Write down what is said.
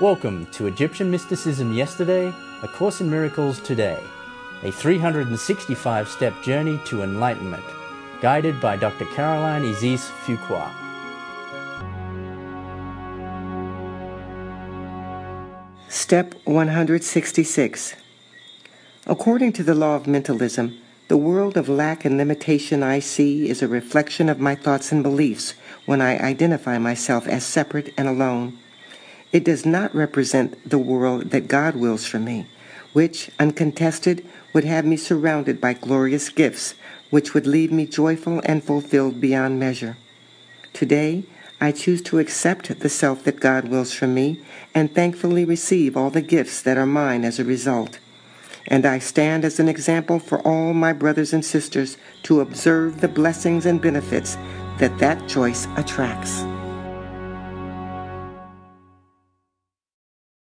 Welcome to Egyptian Mysticism Yesterday, A Course in Miracles Today, a 365 step journey to enlightenment, guided by Dr. Caroline Isis Fuqua. Step 166. According to the law of mentalism, the world of lack and limitation I see is a reflection of my thoughts and beliefs when I identify myself as separate and alone. It does not represent the world that God wills for me, which, uncontested, would have me surrounded by glorious gifts, which would leave me joyful and fulfilled beyond measure. Today, I choose to accept the self that God wills for me and thankfully receive all the gifts that are mine as a result. And I stand as an example for all my brothers and sisters to observe the blessings and benefits that that choice attracts.